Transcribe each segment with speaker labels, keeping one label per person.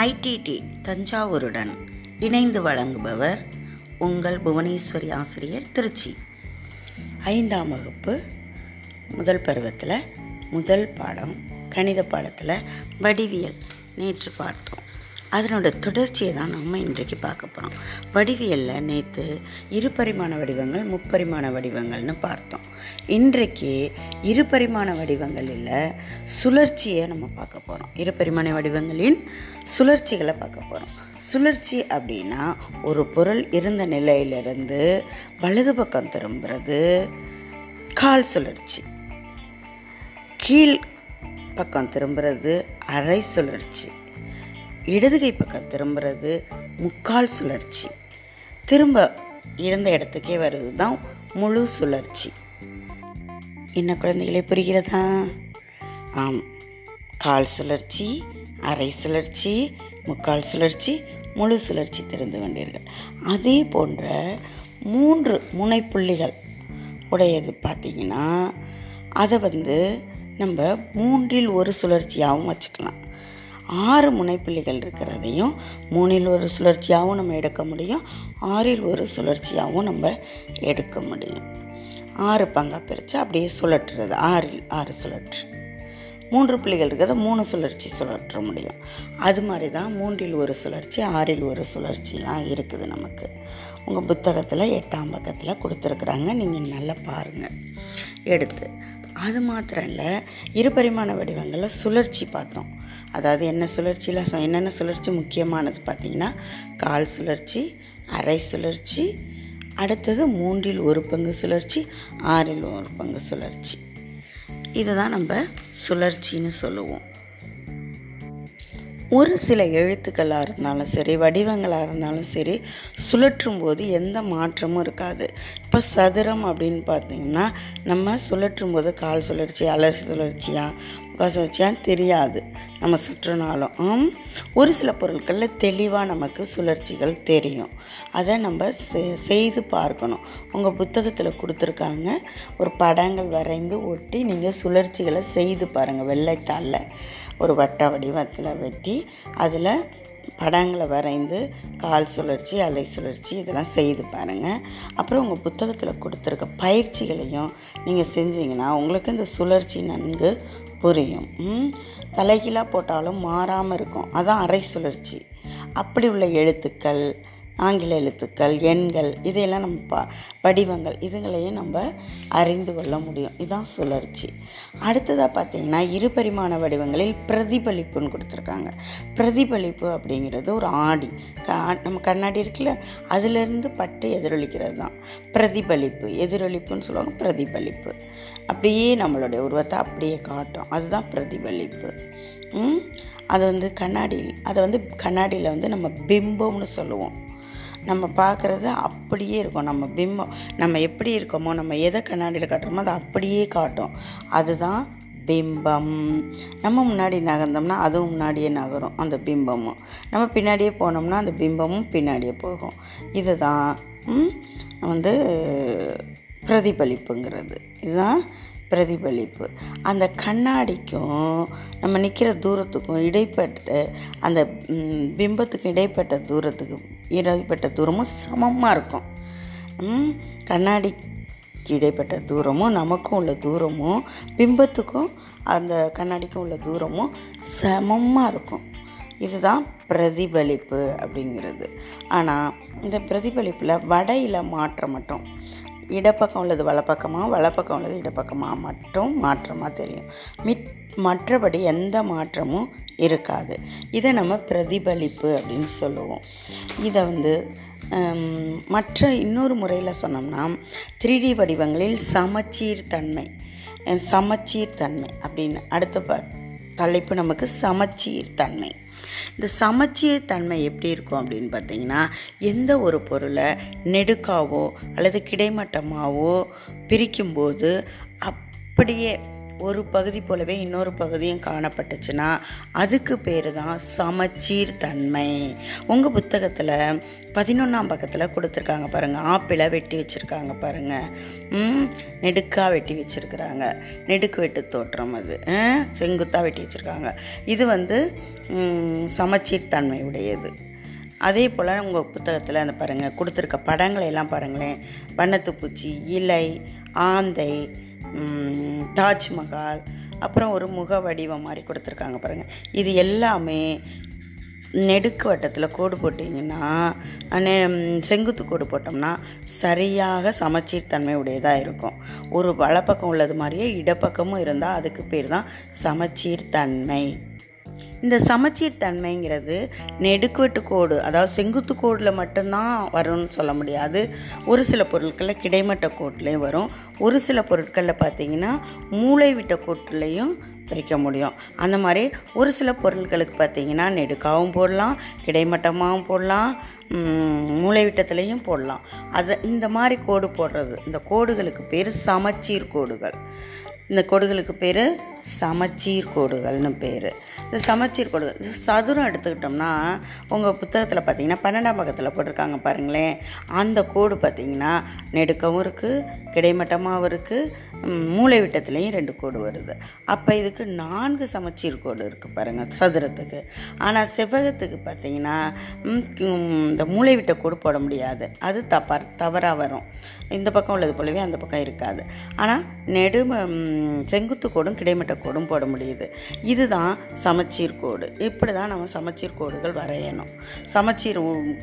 Speaker 1: IDD தஞ்சாவூருடன் இணைந்து வழங்குபவர் உங்கள் புவனேஸ்வரி ஆசிரியர் திருச்சி. ஐந்தாம் வகுப்பு முதல் பருவத்தில் முதல் பாடம் கணித பாடத்தில் வடிவியல். நேற்று பார்த்தோம். அதனோட தொடர்ச்சியை தான் நம்ம இன்றைக்கு பார்க்க போகிறோம் வடிவியலில் நேற்று இருபரிமாண வடிவங்கள் முப்பரிமாண வடிவங்கள்னு பார்த்தோம். இன்றைக்கு இருபரிமாண வடிவங்களில் சுழற்சியை நம்ம பார்க்க போகிறோம் இருபரிமாண வடிவங்களின் சுழற்சிகளை பார்க்க போகிறோம் சுழற்சி அப்படின்னா ஒரு பொருள் இருந்த நிலையிலிருந்து வலது பக்கம் திரும்புறது கால் சுழற்சி. கீழ் பக்கம் திரும்புறது அரை சுழற்சி. இடதுகை பக்கம் திரும்புறது முக்கால் சுழற்சி. திரும்ப இருந்த இடத்துக்கே வருது தான் முழு சுழற்சி. என்ன குழந்தைகளே புரிகிறதா? ஆம் கால் சுழற்சி அரை சுழற்சி முக்கால் சுழற்சி முழு சுழற்சி திறந்து கொண்டீர்கள். அதே போன்ற மூன்று முனைப்புள்ளிகள் உடையது பார்த்தீங்கன்னா அதை வந்து நம்ம மூன்றில் ஒரு சுழற்சியாகவும் வச்சுக்கலாம். ஆறு முனைப்புள்ளிகள் இருக்கிறதையும் மூணில் ஒரு சுழற்சியாகவும் நம்ம எடுக்க முடியும் ஆறில் ஒரு சுழற்சியாகவும் நம்ம எடுக்க முடியும். ஆறு பங்காக பிரித்து அப்படியே சுழற்றுறது ஆறில் ஆறு சுழற்று. மூன்று புள்ளிகள் இருக்கிறத மூணு சுழற்சி சுழற்ற முடியும். அது மாதிரி தான் மூன்றில் ஒரு சுழற்சி ஆறில் ஒரு சுழற்சிலாம் இருக்குது நமக்கு. உங்கள் புத்தகத்தில் எட்டாம் பக்கத்தில் கொடுத்துருக்குறாங்க நீங்கள் நல்லா பாருங்கள் எடுத்து. அது மாத்திரம் இல்லை இருபரிமாண வடிவங்களில் சுழற்சி பார்த்தோம். அதாவது என்ன சுழற்சியில் என்னென்ன சுழற்சி முக்கியமானது பார்த்தீங்கன்னா கால் சுழற்சி அரை சுழற்சி அடுத்தது மூன்றில் ஒரு பங்கு சுழற்சி ஆறில் ஒரு பங்கு சுழற்சி. இதை தான் நம்ம சுழற்சின்னு சொல்லுவோம். ஒரு சில எழுத்துக்களாக இருந்தாலும் சரி வடிவங்களாக இருந்தாலும் சரி சுழற்றும் போது எந்த மாற்றமும் இருக்காது. இப்போ சதுரம் அப்படின்னு பார்த்தீங்கன்னா நம்ம சுழற்றும் போது கால் சுழற்சி அலர் சுழற்சியாக முக்கால் தெரியாது. நம்ம சுற்றினாலும் ஒரு சில பொருட்களில் தெளிவாக நமக்கு சுழற்சிகள் தெரியும். அதை நம்ம செ- செய்து பார்க்கணும். உங்கள் புத்தகத்தில் கொடுத்துருக்காங்க ஒரு படங்கள் வரைந்து ஒட்டி நீங்கள் சுழற்சிகளை செய்து பாருங்கள் வெள்ளைத்தாளில் ஒரு வட்ட வடிவத்தில் வெட்டி அதில் படங்களை வரைந்து கால் சுழற்சி அலை சுழற்சி இதெல்லாம் செய்து பாருங்கள் அப்புறம் உங்கள் புத்தகத்தில் கொடுத்துருக்க பயிற்சிகளையும் நீங்கள் செஞ்சீங்கன்னா உங்களுக்கு இந்த சுழற்சி நன்கு புரியும். தலைகீழாக போட்டாலும் மாறாமல் இருக்கும். அதான் அரை சுழற்சி. அப்படி உள்ள எழுத்துக்கள் ஆங்கில எழுத்துக்கள் எண்கள் இதையெல்லாம் நம்ம பா வடிவங்கள் இதுங்களையும் நம்ம அறிந்து கொள்ள முடியும். இதுதான் சுழற்சி. அடுத்ததாக பார்த்திங்கன்னா இருபரிமாண வடிவங்களில் பிரதிபலிப்புன்னு கொடுத்துருக்காங்க. பிரதிபலிப்பு அப்படிங்கிறது ஒரு ஆடி. க நம்ம கண்ணாடி இருக்குல்ல அதுலேருந்து பட்டு எதிரொலிக்கிறது தான். பிரதிபலிப்பு. எதிரொலிப்புன்னு சொல்லுவாங்க பிரதிபலிப்பு. அப்படியே நம்மளுடைய உருவத்தை அப்படியே காட்டும். அதுதான் பிரதிபலிப்பு. அது வந்து கண்ணாடி அதை வந்து கண்ணாடியில் வந்து நம்ம பிம்பம்னு சொல்லுவோம். நம்ம பார்க்குறது அப்படியே இருக்கும். நம்ம பிம்பம் நம்ம எப்படி இருக்கோமோ நம்ம எதை கண்ணாடியில் காட்டுறோமோ அதை அப்படியே காட்டும். அதுதான் பிம்பம். நம்ம முன்னாடி நகர்ந்தோம்னா அதுவும் முன்னாடியே நகரும் அந்த பிம்பமும். நம்ம பின்னாடியே போனோம்னா அந்த பிம்பமும் பின்னாடியே போகும். இதுதான் வந்து பிரதிபலிப்புங்கிறது. இதுதான் பிரதிபலிப்பு. அந்த கண்ணாடிக்கும் நம்ம நிற்கிற தூரத்துக்கும் இடைப்பட்ட அந்த பிம்பத்துக்கும் பிம்பத்துக்கு இடைப்பட்ட தூரத்துக்கு இடைப்பட்ட தூரமும் சமமாக இருக்கும். கண்ணாடி கண்ணாடிக்கு இடைப்பட்ட தூரமும் நமக்கும் உள்ள தூரமும் பிம்பத்துக்கும் அந்த கண்ணாடிக்கும் உள்ள தூரமும் சமமாக இருக்கும். இதுதான் பிரதிபலிப்பு அப்படிங்கிறது. ஆனால் இந்த பிரதிபலிப்பில் வடையில் மாற்றம் மட்டும். இடப்பக்கம் உள்ளது வலப்பக்கமாக வலப்பக்கம் உள்ளது இடப்பக்கமாக மட்டும் மாற்றமாக தெரியும். மித் மற்றபடி எந்த மாற்றமும் இருக்காது. இதை நம்ம பிரதிபலிப்பு அப்படின்னு சொல்லுவோம். இதை வந்து மற்ற இன்னொரு முறையில் சொன்னோம்னா 3D வடிவங்களில் சமச்சீர் தன்மை சமச்சீர் தன்மை அப்படின்னு அடுத்த ப தலைப்பு நமக்கு சமச்சீர் தன்மை. இந்த சமச்சீர் தன்மை எப்படி இருக்கும் அப்படின்னு பார்த்தீங்கன்னா எந்த ஒரு பொருளை நெடுக்காவோ அல்லது கிடைமட்டமாகவோ பிரிக்கும்போது அப்படியே ஒரு பகுதி போலவே இன்னொரு பகுதியும் காணப்பட்டுச்சுன்னா அதுக்கு பேர் தான் சமச்சீர் தன்மை உங்கள் புத்தகத்தில் பதினொன்றாம் பக்கத்தில் கொடுத்துருக்காங்க பாருங்கள் ஆப்பிளை வெட்டி வச்சுருக்காங்க பாருங்கள் நெடுக்காக வெட்டி வச்சுருக்குறாங்க. நெடுக்கு வெட்டு தோற்றம் அது. செங்குத்தாக வெட்டி வச்சுருக்காங்க. இது வந்து சமச்சீர் தன்மை உடையது. அதே போல் உங்கள் புத்தகத்தில் அந்த பாருங்கள் கொடுத்துருக்க படங்களை எல்லாம் பாருங்களேன். வண்ணத்துப்பூச்சி இலை ஆந்தை தாஜ்மஹால் அப்புறம் ஒரு முக வடிவம் மாதிரி கொடுத்துருக்காங்க பாருங்கள் இது எல்லாமே நெடுக்கு வட்டத்தில் கோடு போட்டிங்கன்னா அண்ணே, செங்குத்து கோடு போட்டோம்னா சரியாக சமச்சீர் தன்மை உடையதாக இருக்கும். ஒரு வலப்பக்கம் உள்ளது மாதிரியே இடப்பக்கமும் இருந்தால் அதுக்கு பேர் தான் சமச்சீர் தன்மை இந்த சமச்சீர் தன்மைங்கிறது நெடுக்குவெட்டு கோடு அதாவது செங்குத்து கோடில் மட்டும்தான் வரும்னு சொல்ல முடியாது. ஒரு சில பொருட்களில் கிடைமட்ட கோட்லேயும் வரும். ஒரு சில பொருட்களில் பார்த்தீங்கன்னா மூளை விட்ட கோட்டுலேயும் பிரிக்க முடியும். அந்த மாதிரி ஒரு சில பொருட்களுக்கு பார்த்தீங்கன்னா நெடுக்காவும் போடலாம் கிடைமட்டமாகவும் போடலாம் மூளைவிட்டத்துலேயும் மூளை போடலாம். அது இந்த மாதிரி கோடு போடுறது இந்த கோடுகளுக்கு பேர் சமச்சீர் கோடுகள். இந்த கோடுகளுக்கு பேர் சமச்சீர் கோடுகள்னு பேர். இந்த சமச்சீர் கோடுகள் சதுரம் எடுத்துக்கிட்டோம்னா உங்கள் புத்தகத்தில் பார்த்தீங்கன்னா பன்னெண்டாம் பக்கத்தில் போட்டிருக்காங்க பாருங்களேன். அந்த கோடு பார்த்தீங்கன்னா நெடுக்கவும் இருக்குது கிடைமட்டமாகவும் இருக்குது மூளை விட்டத்துலேயும் ரெண்டு கோடு வருது. அப்போ இதுக்கு நான்கு சமச்சீர் கோடு இருக்குது பாருங்கள் சதுரத்துக்கு. ஆனால் செவ்வகத்துக்கு பார்த்தீங்கன்னா இந்த மூளை விட்ட கோடு போட முடியாது. அது தப்பா தவறாக வரும். இந்த பக்கம் உள்ளது போலவே அந்த பக்கம் இருக்காது. ஆனால் நெடு செங்குத்து கோடும் கிடைமட்ட கோடும் போட முடியுது. இதுதான் சமச்சீர் கோடு. இப்படி தான் நம்ம சமச்சீர் கோடுகள் வரையணும். சமச்சீர்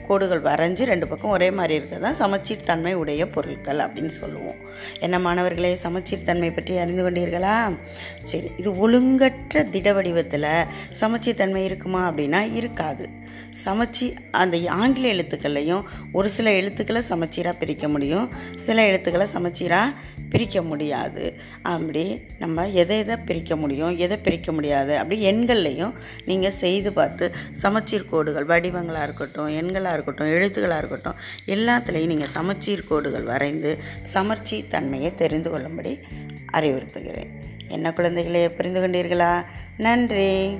Speaker 1: கோடுகள் வரைஞ்சி ரெண்டு பக்கம் ஒரே மாதிரி இருக்கிறது? தான் சமச்சீர் தன்மை உடைய பொருட்கள் அப்படின்னு சொல்லுவோம். என்ன மாணவர்களே சமச்சீர் தன்மை பற்றி அறிந்து கொண்டீர்களா? சரி இது ஒழுங்கற்ற திட வடிவத்தில் சமச்சீர் தன்மை இருக்குமா அப்படின்னா இருக்காது. சமச்சி அந்த ஆங்கில எழுத்துக்கள்லையும் ஒரு சில எழுத்துக்களை சமச்சீராக பிரிக்க முடியும். சில எழுத்துக்களை சமச்சீராக பிரிக்க முடியாது. அப்படி நம்ம எதை எதை பிரிக்க முடியும் எதை பிரிக்க முடியாது அப்படி எண்கள்லையும் நீங்கள் செய்து பார்த்து சமச்சீர் கோடுகள் வடிவங்களாக இருக்கட்டும் எண்களாக இருக்கட்டும் எழுத்துக்களாக இருக்கட்டும் எல்லாத்துலேயும் நீங்கள் சமச்சீர் கோடுகள் வரைந்து சமர்ச்சி தன்மையை தெரிந்து கொள்ளும்படி அறிவுறுத்துகிறேன். என்ன குழந்தைகளே புரிந்து கொண்டீர்களா? நன்றி.